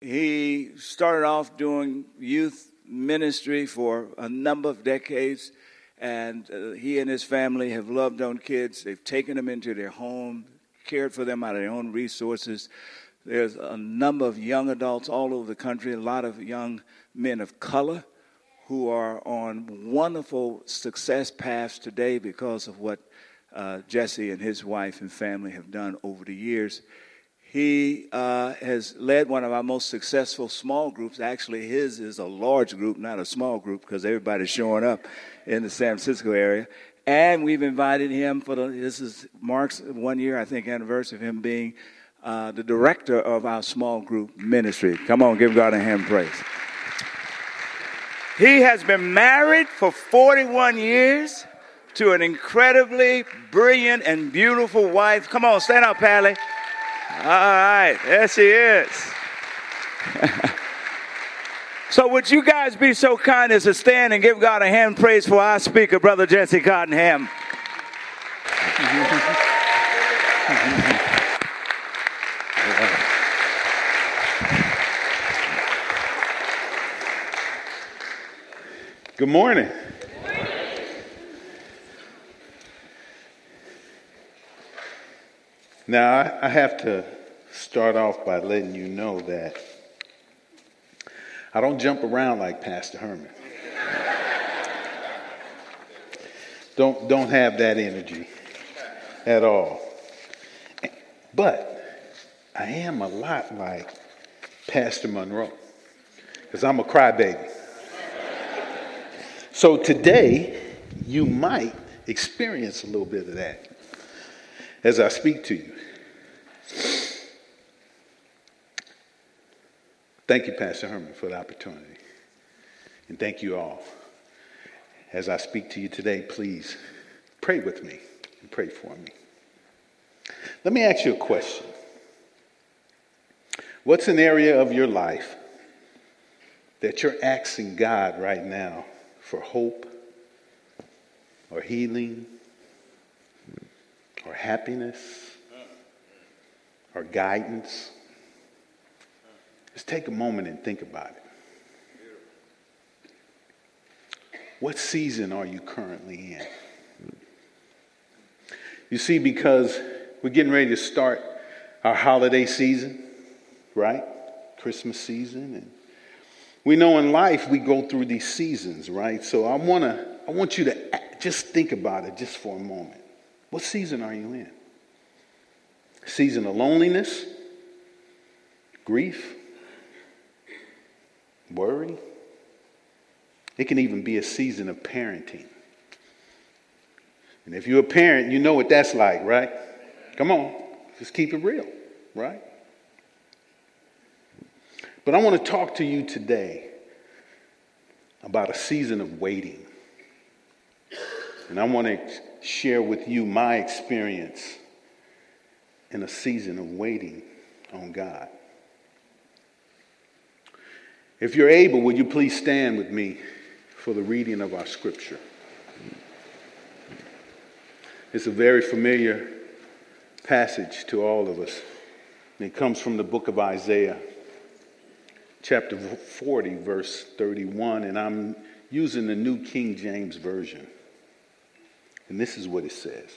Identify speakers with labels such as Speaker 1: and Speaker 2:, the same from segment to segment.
Speaker 1: He started off doing youth ministry for a number of decades, and uh, he and his family have loved on kids. They've taken them into their home, cared for them out of their own resources. There's a number of young adults all over the country, a lot of young men of color who are on wonderful success paths today because of what uh, Jesse and his wife and family have done over the years. He uh, has led one of our most successful small groups. Actually, his is a large group, not a small group, because everybody's showing up in the San Francisco area. And we've invited him for the, this is Mark's one year, I think, anniversary of him being uh, the director of our small group ministry. Come on, give God a hand praise. He has been married for 41 years to an incredibly brilliant and beautiful wife. Come on, stand up, Pally. All right, there she is. so, would you guys be so kind as to stand and give God a hand praise for our speaker, Brother Jesse Cottonham?
Speaker 2: Good morning. Now, I have to start off by letting you know that I don't jump around like Pastor Herman. don't, don't have that energy at all. But I am a lot like Pastor Monroe because I'm a crybaby. So today, you might experience a little bit of that as I speak to you. Thank you, Pastor Herman, for the opportunity. And thank you all. As I speak to you today, please pray with me and pray for me. Let me ask you a question. What's an area of your life that you're asking God right now for hope or healing or happiness or guidance? Just take a moment and think about it. What season are you currently in? You see, because we're getting ready to start our holiday season, right? Christmas season. And we know in life we go through these seasons, right? So I, wanna, I want you to just think about it just for a moment. What season are you in? Season of loneliness, grief, worry. It can even be a season of parenting. And if you're a parent, you know what that's like, right? Come on, just keep it real, right? But I want to talk to you today about a season of waiting. And I want to share with you my experience in a season of waiting on God. If you're able, would you please stand with me for the reading of our scripture? It's a very familiar passage to all of us. It comes from the book of Isaiah, chapter 40, verse 31, and I'm using the New King James Version. And this is what it says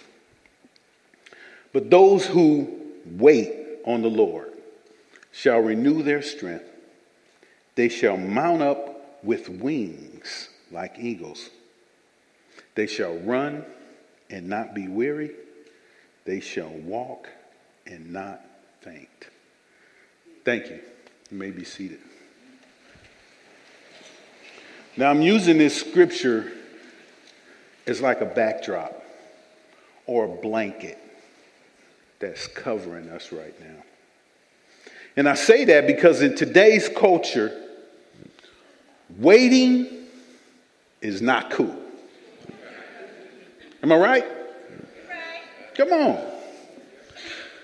Speaker 2: But those who wait on the Lord shall renew their strength. They shall mount up with wings like eagles. They shall run and not be weary. They shall walk and not faint. Thank you. You may be seated. Now, I'm using this scripture as like a backdrop or a blanket that's covering us right now. And I say that because in today's culture, Waiting is not cool. Am I right? Come on.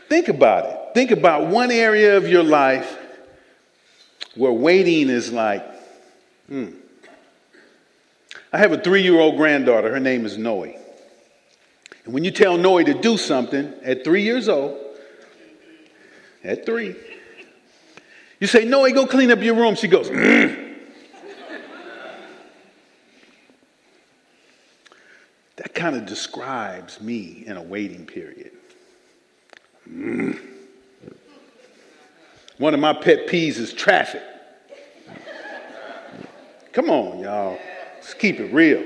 Speaker 2: Think about it. Think about one area of your life where waiting is like, hmm. I have a three year old granddaughter. Her name is Noe. And when you tell Noe to do something at three years old, at three, You say, No, go clean up your room. She goes, mm. That kind of describes me in a waiting period. Mm. One of my pet peeves is traffic. Come on, y'all. Let's keep it real.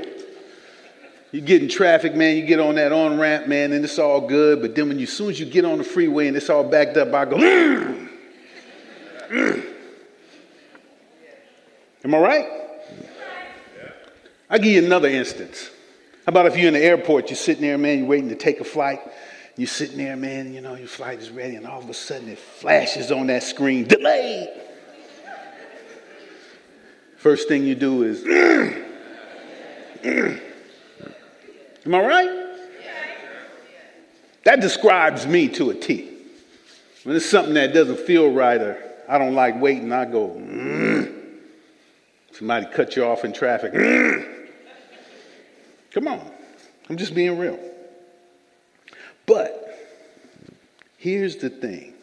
Speaker 2: You get in traffic, man, you get on that on ramp, man, and it's all good. But then when you, as soon as you get on the freeway and it's all backed up, I go, mm, mm. Am I right? I'll give you another instance. How about if you're in the airport, you're sitting there, man, you're waiting to take a flight. You're sitting there, man, you know, your flight is ready, and all of a sudden it flashes on that screen, delayed. First thing you do is, am I right? That describes me to a T. When it's something that doesn't feel right or I don't like waiting, I go, mm. somebody cut you off in traffic. Come on, I'm just being real. But here's the thing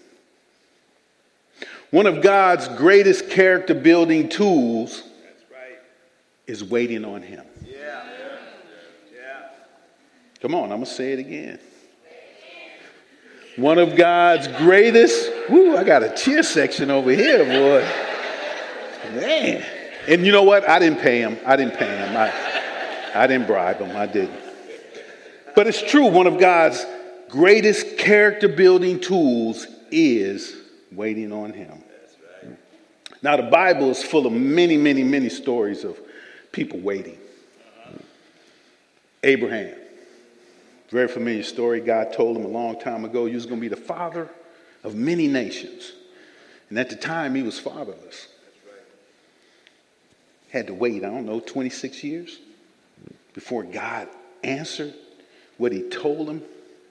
Speaker 2: one of God's greatest character building tools right. is waiting on Him. Yeah. Yeah. Come on, I'm going to say it again. One of God's greatest, whoo, I got a cheer section over here, boy. Man. And you know what? I didn't pay him. I didn't pay him. I, I didn't bribe him. I didn't. But it's true. One of God's greatest character building tools is waiting on Him. Now, the Bible is full of many, many, many stories of people waiting. Abraham, very familiar story. God told him a long time ago he was going to be the father of many nations. And at the time, he was fatherless. Had to wait, I don't know, 26 years before God answered what he told him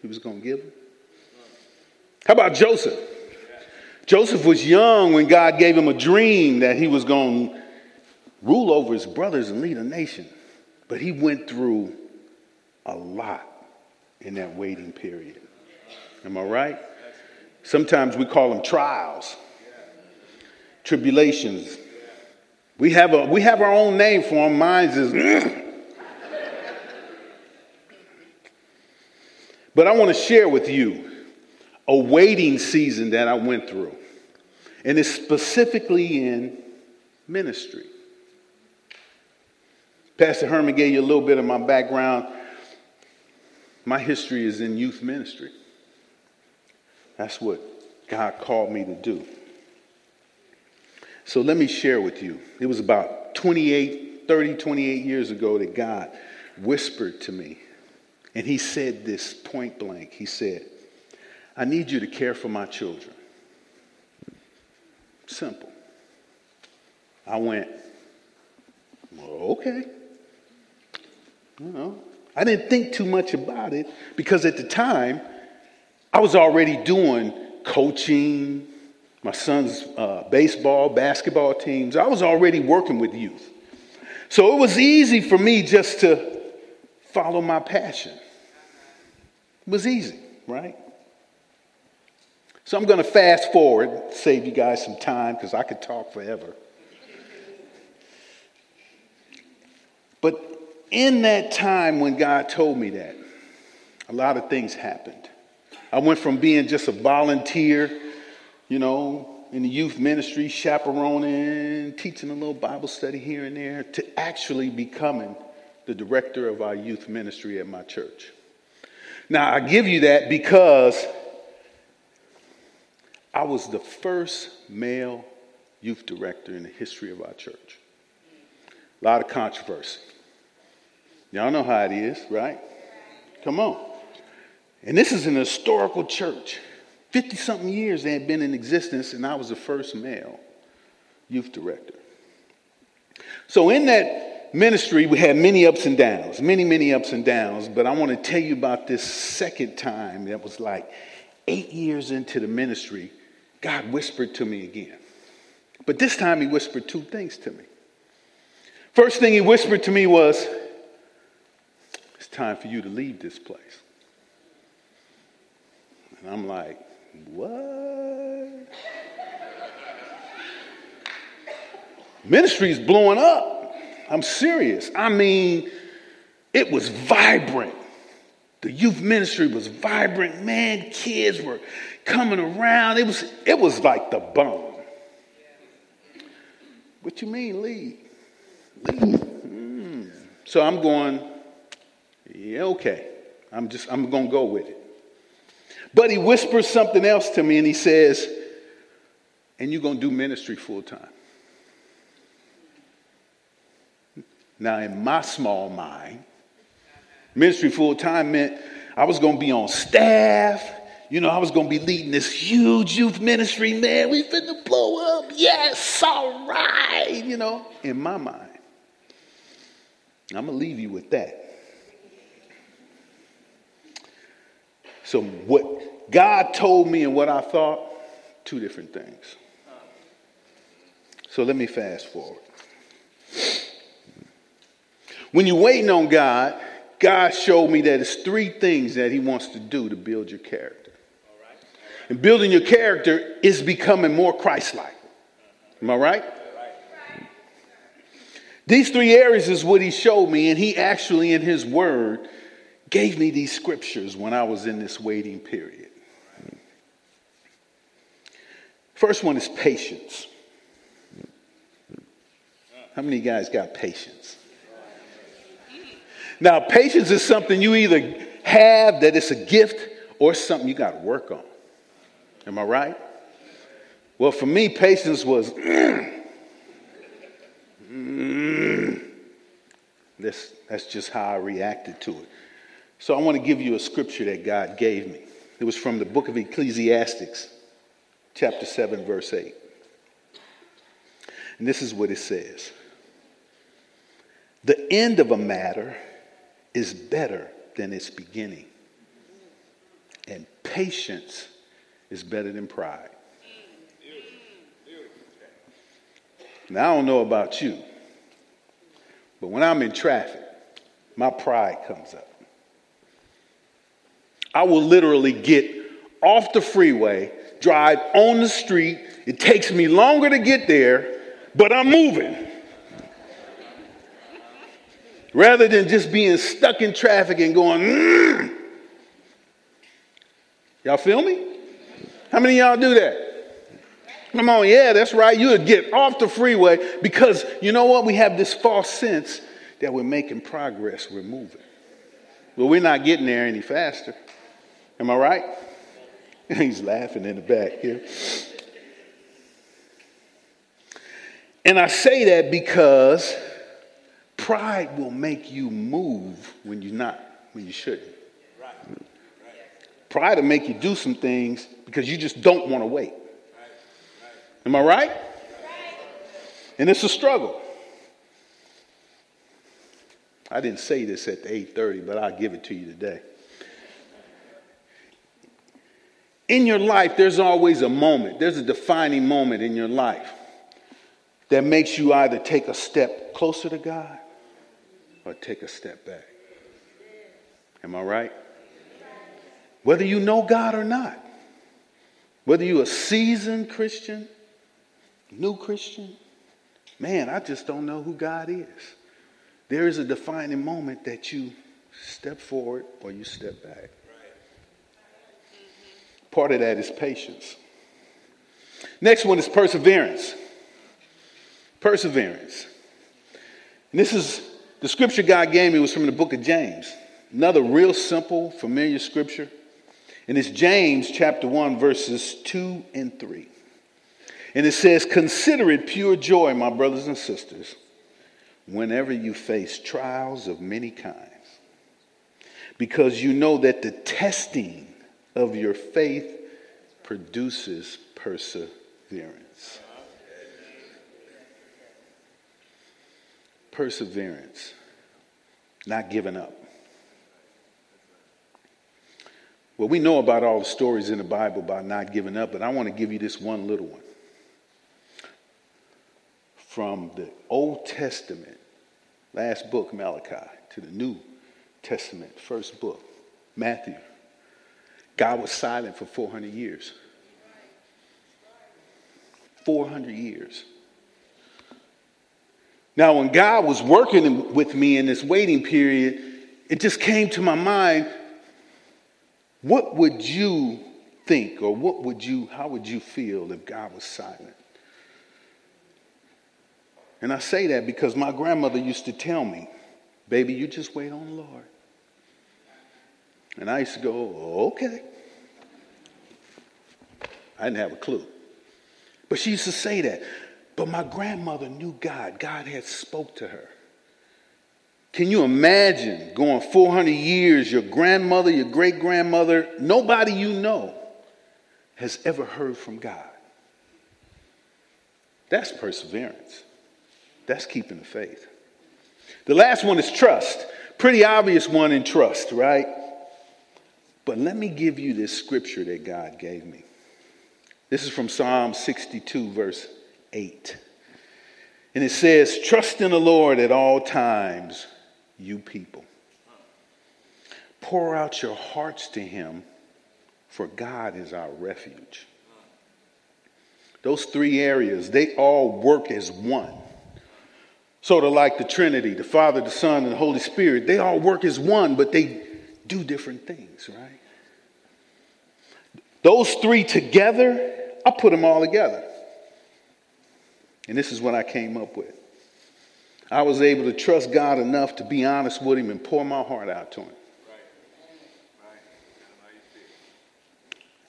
Speaker 2: he was going to give him? How about Joseph? Joseph was young when God gave him a dream that he was going to rule over his brothers and lead a nation. But he went through a lot in that waiting period. Am I right? Sometimes we call them trials, tribulations. We have, a, we have our own name for them. Mine is But I want to share with you a waiting season that I went through, and it's specifically in ministry. Pastor Herman gave you a little bit of my background. My history is in youth ministry. That's what God called me to do. So let me share with you. It was about 28, 30, 28 years ago that God whispered to me and he said this point blank. He said, I need you to care for my children. Simple. I went, well, okay. You know, I didn't think too much about it because at the time, I was already doing coaching, my son's uh, baseball, basketball teams. I was already working with youth. So it was easy for me just to follow my passion. Was easy, right? So I'm going to fast forward, save you guys some time because I could talk forever. But in that time when God told me that, a lot of things happened. I went from being just a volunteer, you know, in the youth ministry, chaperoning, teaching a little Bible study here and there, to actually becoming the director of our youth ministry at my church. Now, I give you that because I was the first male youth director in the history of our church. A lot of controversy. Y'all know how it is, right? Come on. And this is an historical church. 50 something years they had been in existence, and I was the first male youth director. So, in that ministry, we had many ups and downs, many, many ups and downs. But I want to tell you about this second time that was like eight years into the ministry. God whispered to me again. But this time, He whispered two things to me. First thing He whispered to me was, It's time for you to leave this place. And I'm like, What? Ministry is blowing up. I'm serious. I mean, it was vibrant. The youth ministry was vibrant. Man, kids were coming around. It was, it was like the bomb. What you mean, lead? Lead. Mm. So I'm going, yeah, okay. I'm just, I'm going to go with it. But he whispers something else to me and he says, and you're going to do ministry full time. Now, in my small mind, ministry full time meant I was going to be on staff. You know, I was going to be leading this huge youth ministry. Man, we finna blow up. Yes, all right. You know, in my mind. I'm going to leave you with that. So, what God told me and what I thought, two different things. So, let me fast forward. When you're waiting on God, God showed me that it's three things that He wants to do to build your character. And building your character is becoming more Christ like. Am I right? These three areas is what He showed me, and He actually, in His Word, gave me these scriptures when I was in this waiting period. First one is patience. How many guys got patience? Now, patience is something you either have that it's a gift or something you got to work on. Am I right? Well, for me, patience was mm, that's, that's just how I reacted to it. So I want to give you a scripture that God gave me. It was from the book of Ecclesiastics, chapter 7, verse 8. And this is what it says The end of a matter is better than its beginning, and patience is better than pride. Now, I don't know about you, but when I'm in traffic, my pride comes up. I will literally get off the freeway, drive on the street. It takes me longer to get there, but I'm moving. Rather than just being stuck in traffic and going, mm. y'all feel me? How many y'all do that? Come on, yeah, that's right. You would get off the freeway because you know what? We have this false sense that we're making progress, we're moving. Well, we're not getting there any faster. Am I right? He's laughing in the back here. And I say that because pride will make you move when you're not, when you shouldn't. Pride will make you do some things because you just don't want to wait. Am I right? And it's a struggle. I didn't say this at the 8:30, but I'll give it to you today. In your life, there's always a moment, there's a defining moment in your life that makes you either take a step closer to God or take a step back. Am I right? Whether you know God or not, whether you're a seasoned Christian, new Christian, man, I just don't know who God is. There is a defining moment that you step forward or you step back. Part of that is patience. Next one is perseverance. Perseverance. And this is the scripture God gave me was from the book of James. Another real simple, familiar scripture. And it's James chapter 1, verses 2 and 3. And it says, Consider it pure joy, my brothers and sisters, whenever you face trials of many kinds, because you know that the testing of your faith produces perseverance. Perseverance, not giving up. Well, we know about all the stories in the Bible about not giving up, but I want to give you this one little one. From the Old Testament, last book, Malachi, to the New Testament, first book, Matthew. God was silent for 400 years. 400 years. Now, when God was working with me in this waiting period, it just came to my mind what would you think, or what would you, how would you feel if God was silent? And I say that because my grandmother used to tell me, baby, you just wait on the Lord. And I used to go, okay. I didn't have a clue. But she used to say that. But my grandmother knew God. God had spoke to her. Can you imagine going 400 years, your grandmother, your great grandmother, nobody you know has ever heard from God? That's perseverance. That's keeping the faith. The last one is trust. Pretty obvious one in trust, right? But let me give you this scripture that God gave me. This is from Psalm 62, verse 8. And it says, Trust in the Lord at all times, you people. Pour out your hearts to him, for God is our refuge. Those three areas, they all work as one. Sort of like the Trinity, the Father, the Son, and the Holy Spirit, they all work as one, but they do different things, right? Those three together, I put them all together. And this is what I came up with. I was able to trust God enough to be honest with Him and pour my heart out to Him.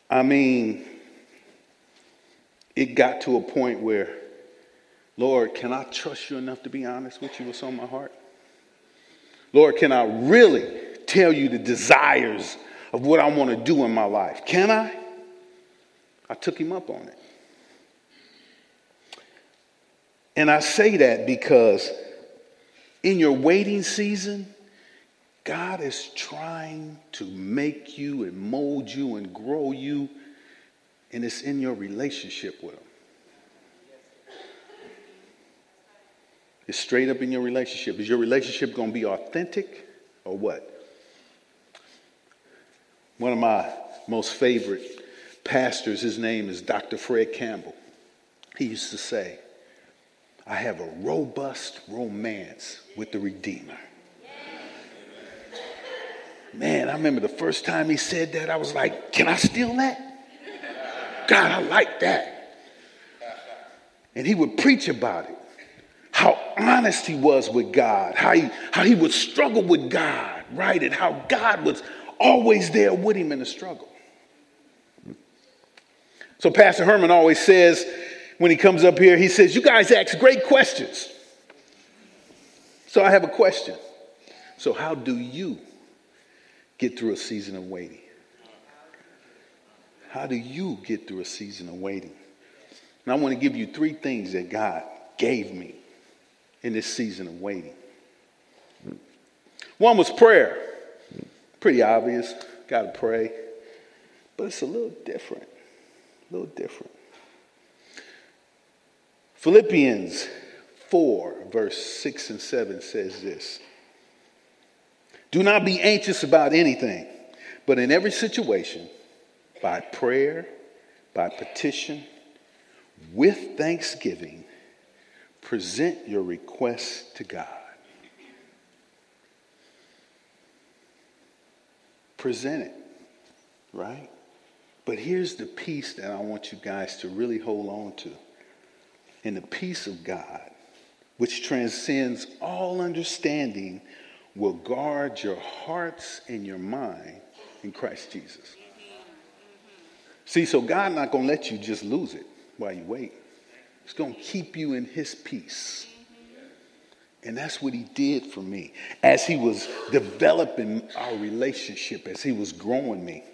Speaker 2: I mean, it got to a point where, Lord, can I trust you enough to be honest with you what's on my heart? Lord, can I really tell you the desires of what I want to do in my life? Can I? I took him up on it. And I say that because in your waiting season, God is trying to make you and mold you and grow you, and it's in your relationship with Him. It's straight up in your relationship. Is your relationship going to be authentic or what? One of my most favorite pastors, his name is Dr. Fred Campbell. He used to say, I have a robust romance with the Redeemer. Man, I remember the first time he said that, I was like, can I steal that? God, I like that. And he would preach about it. How honest he was with God, how he, how he would struggle with God, right? And how God was always there with him in the struggle. So Pastor Herman always says, when he comes up here, he says, You guys ask great questions. So I have a question. So, how do you get through a season of waiting? How do you get through a season of waiting? And I want to give you three things that God gave me in this season of waiting. One was prayer. Pretty obvious. Got to pray. But it's a little different. A little different. Philippians 4, verse 6 and 7 says this Do not be anxious about anything, but in every situation, by prayer, by petition, with thanksgiving, present your requests to God. Present it, right? But here's the piece that I want you guys to really hold on to. And the peace of God, which transcends all understanding, will guard your hearts and your mind in Christ Jesus. See, so God not going to let you just lose it while you wait. He's going to keep you in his peace. And that's what he did for me as he was developing our relationship, as he was growing me.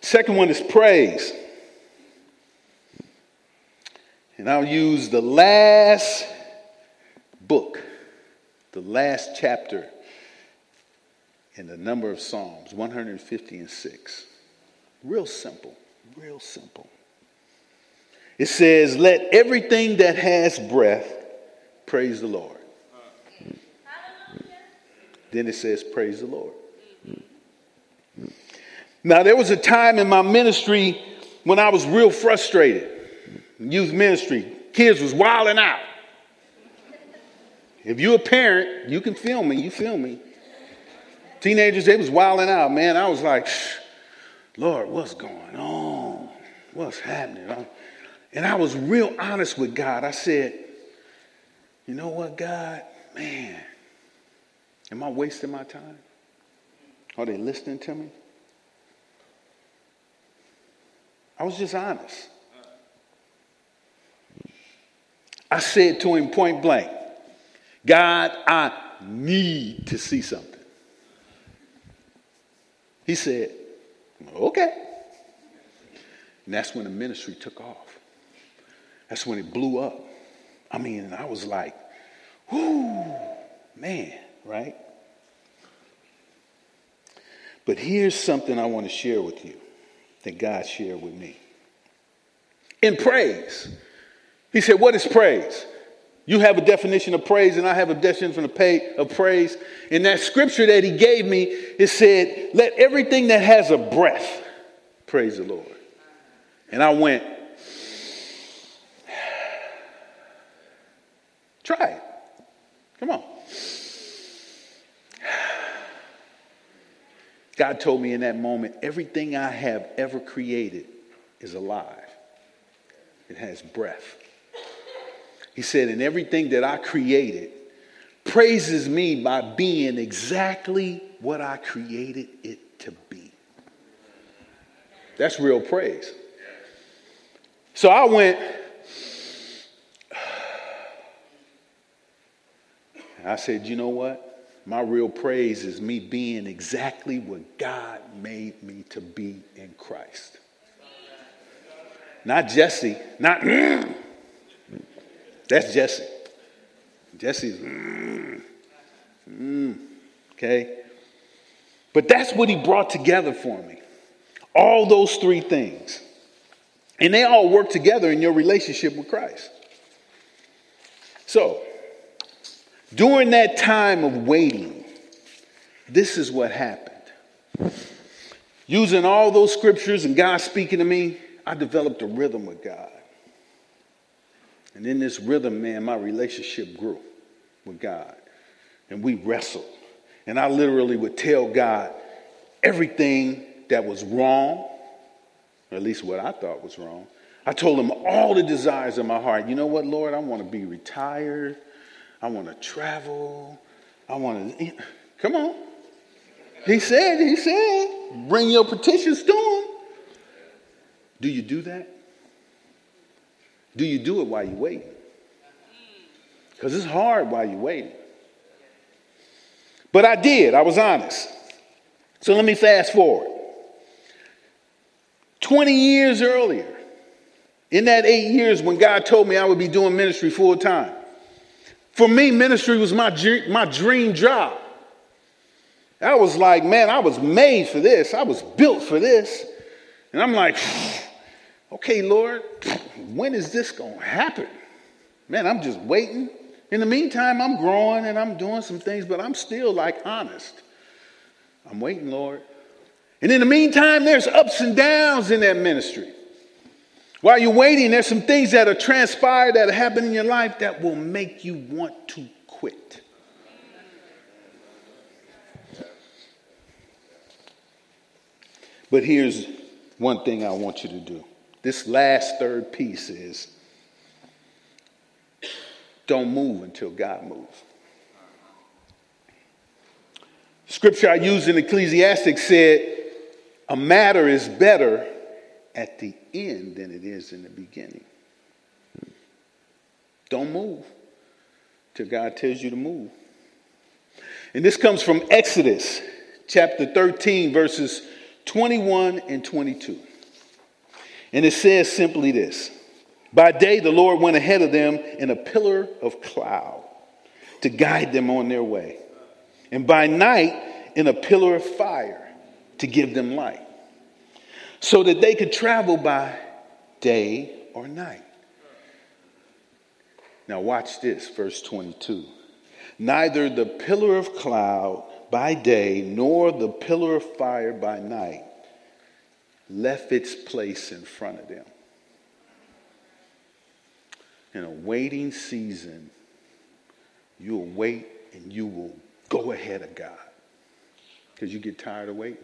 Speaker 2: Second one is praise. And I'll use the last book, the last chapter in the number of Psalms, 150 and 6. Real simple, real simple. It says, Let everything that has breath praise the Lord. Then it says, Praise the Lord. Now, there was a time in my ministry when I was real frustrated. Youth ministry, kids was wilding out. If you're a parent, you can feel me. You feel me. Teenagers, they was wilding out, man. I was like, Lord, what's going on? What's happening? And I was real honest with God. I said, you know what, God? Man, am I wasting my time? Are they listening to me? I was just honest. I said to him point blank, God, I need to see something. He said, okay. And that's when the ministry took off. That's when it blew up. I mean, I was like, whoo, man, right? But here's something I want to share with you that God shared with me. In praise, he said, What is praise? You have a definition of praise, and I have a definition of, praise. In that scripture that he gave me, it said, Let everything that has a breath praise the Lord. And I went, Try it. Come on. God told me in that moment everything I have ever created is alive, it has breath. He said, and everything that I created praises me by being exactly what I created it to be. That's real praise. So I went, I said, you know what? My real praise is me being exactly what God made me to be in Christ. Not Jesse, not. that's Jesse. Jesse's, mm, mm, okay? But that's what he brought together for me. All those three things. And they all work together in your relationship with Christ. So, during that time of waiting, this is what happened. Using all those scriptures and God speaking to me, I developed a rhythm with God. And in this rhythm, man, my relationship grew with God. And we wrestled. And I literally would tell God everything that was wrong, or at least what I thought was wrong. I told him all the desires of my heart. You know what, Lord? I want to be retired. I want to travel. I want to. Come on. He said, He said, bring your petitions to Him. Do you do that? Do you do it while you're waiting? Because it's hard while you're waiting. But I did, I was honest. So let me fast forward. 20 years earlier, in that eight years when God told me I would be doing ministry full time, for me, ministry was my, my dream job. I was like, man, I was made for this. I was built for this. And I'm like, okay, Lord, when is this going to happen? Man, I'm just waiting. In the meantime, I'm growing and I'm doing some things, but I'm still like honest. I'm waiting, Lord. And in the meantime, there's ups and downs in that ministry. While you're waiting, there's some things that are transpired that happen in your life that will make you want to quit. But here's one thing I want you to do. This last third piece is don't move until God moves. Scripture I used in Ecclesiastics said, a matter is better at the end than it is in the beginning. Don't move till God tells you to move. And this comes from Exodus chapter 13, verses 21 and 22. And it says simply this By day, the Lord went ahead of them in a pillar of cloud to guide them on their way, and by night, in a pillar of fire to give them light so that they could travel by day or night. Now, watch this, verse 22. Neither the pillar of cloud by day nor the pillar of fire by night left its place in front of them. In a waiting season, you'll wait and you will go ahead of God because you get tired of waiting.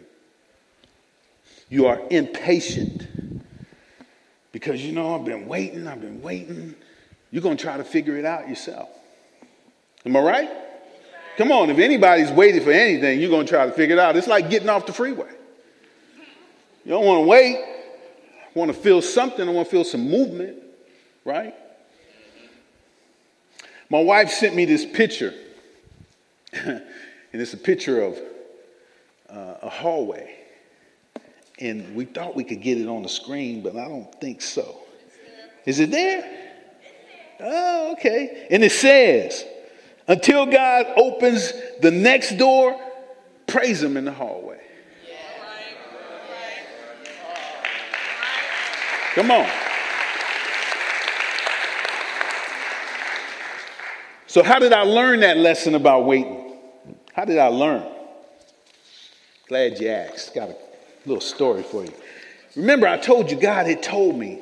Speaker 2: You are impatient because you know, I've been waiting, I've been waiting. You're going to try to figure it out yourself. Am I right? Come on, if anybody's waiting for anything, you're going to try to figure it out. It's like getting off the freeway. You don't want to wait. I want to feel something. I want to feel some movement, right? My wife sent me this picture, and it's a picture of uh, a hallway. And we thought we could get it on the screen, but I don't think so. Is it there? Oh, okay. And it says, until God opens the next door, praise Him in the hallway. Come on. So, how did I learn that lesson about waiting? How did I learn? Glad you asked. Got a little story for you. Remember, I told you God had told me,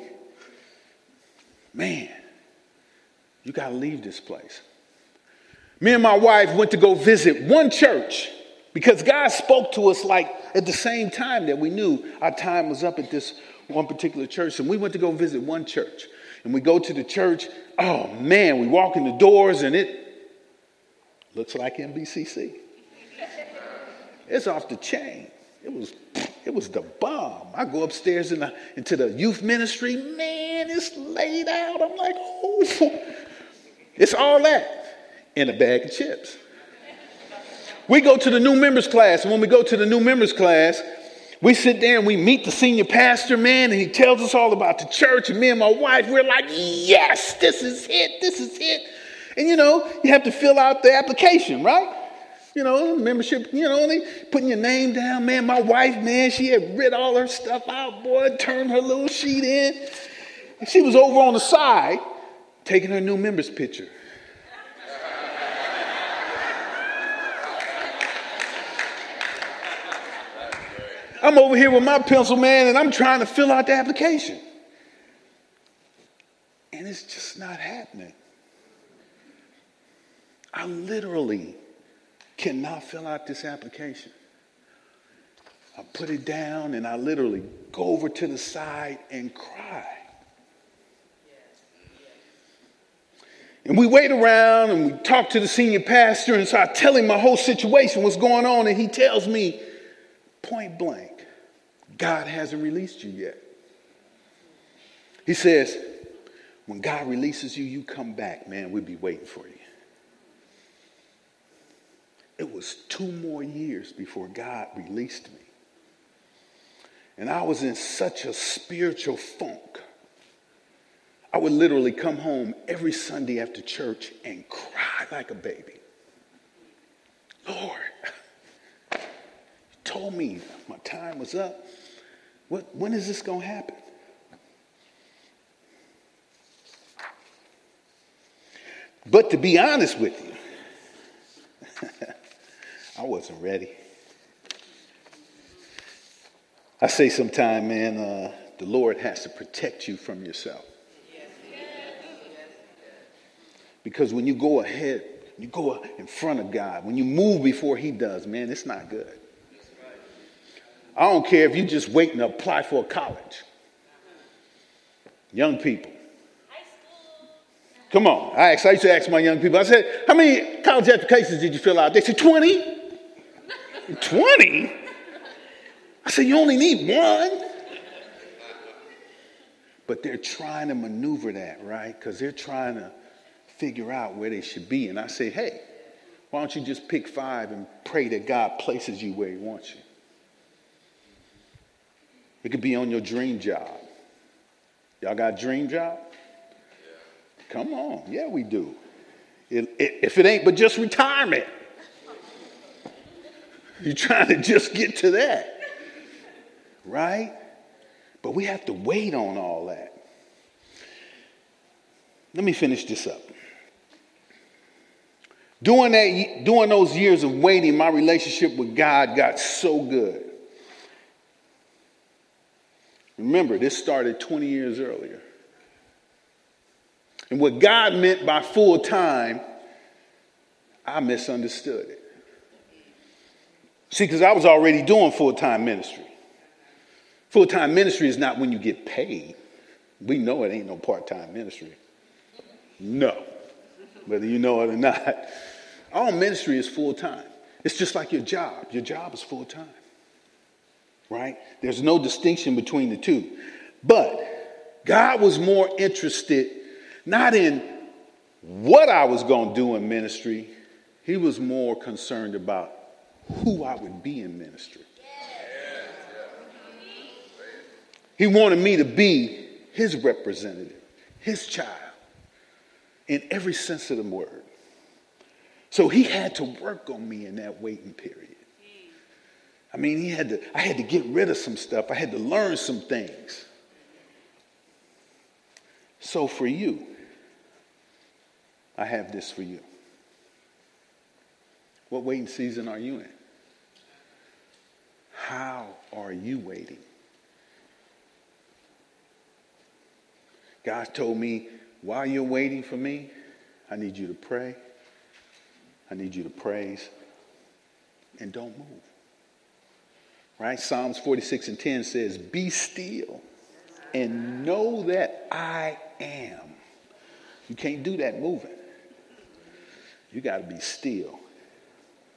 Speaker 2: man, you got to leave this place. Me and my wife went to go visit one church because God spoke to us like at the same time that we knew our time was up at this one particular church. And we went to go visit one church. And we go to the church. Oh man, we walk in the doors and it looks like NBCC. It's off the chain. It was, it was the bomb. I go upstairs in the, into the youth ministry. Man, it's laid out. I'm like, oh, it's all that in a bag of chips. We go to the new members class, and when we go to the new members class, we sit there and we meet the senior pastor, man, and he tells us all about the church. And me and my wife, we're like, yes, this is it, this is it. And you know, you have to fill out the application, right? You know, membership, you know, putting your name down, man. My wife, man, she had read all her stuff out, boy, turned her little sheet in. And she was over on the side taking her new members picture. I'm over here with my pencil, man, and I'm trying to fill out the application. And it's just not happening. I literally cannot fill out this application. I put it down and I literally go over to the side and cry. And we wait around and we talk to the senior pastor, and so I tell him my whole situation, what's going on, and he tells me point blank, God hasn't released you yet. He says, when God releases you, you come back, man, we'll be waiting for you. It was two more years before God released me. And I was in such a spiritual funk. I would literally come home every Sunday after church and cry like a baby. Lord, you told me my time was up. What, when is this going to happen? But to be honest with you, I wasn't ready. I say sometime, man, uh, the Lord has to protect you from yourself. Because when you go ahead, you go in front of God, when you move before He does, man, it's not good. I don't care if you're just waiting to apply for a college. Young people. Come on. I, asked, I used to ask my young people, I said, how many college applications did you fill out? They said, 20. 20? I said, you only need one. But they're trying to maneuver that, right? Because they're trying to figure out where they should be. And I say, hey, why don't you just pick five and pray that God places you where He wants you? It could be on your dream job. Y'all got a dream job? Come on. Yeah, we do. It, it, if it ain't but just retirement, you're trying to just get to that. Right? But we have to wait on all that. Let me finish this up. During, that, during those years of waiting, my relationship with God got so good. Remember, this started 20 years earlier. And what God meant by full time I misunderstood it. See, because I was already doing full time ministry. Full time ministry is not when you get paid. We know it ain't no part time ministry. No, whether you know it or not. All ministry is full time. It's just like your job. Your job is full time, right? There's no distinction between the two. But God was more interested not in what I was going to do in ministry, He was more concerned about who I would be in ministry. He wanted me to be His representative, His child, in every sense of the word. So he had to work on me in that waiting period. I mean, he had to, I had to get rid of some stuff. I had to learn some things. So for you, I have this for you. What waiting season are you in? How are you waiting? God told me, while you're waiting for me, I need you to pray. I need you to praise and don't move. Right? Psalms 46 and 10 says, Be still and know that I am. You can't do that moving. You got to be still.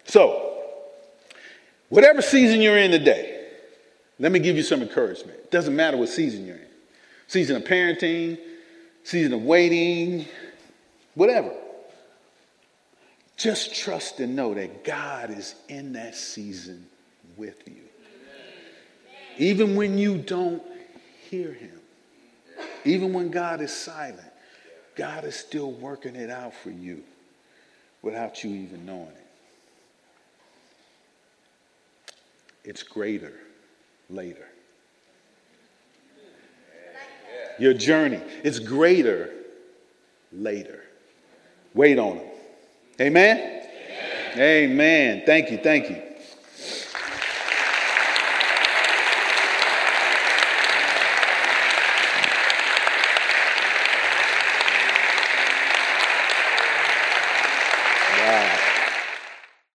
Speaker 2: So, whatever season you're in today, let me give you some encouragement. It doesn't matter what season you're in season of parenting, season of waiting, whatever. Just trust and know that God is in that season with you. Even when you don't hear him, even when God is silent, God is still working it out for you without you even knowing it. It's greater later. Your journey, it's greater later. Wait on him. Amen? Amen. Amen. Thank you. Thank you.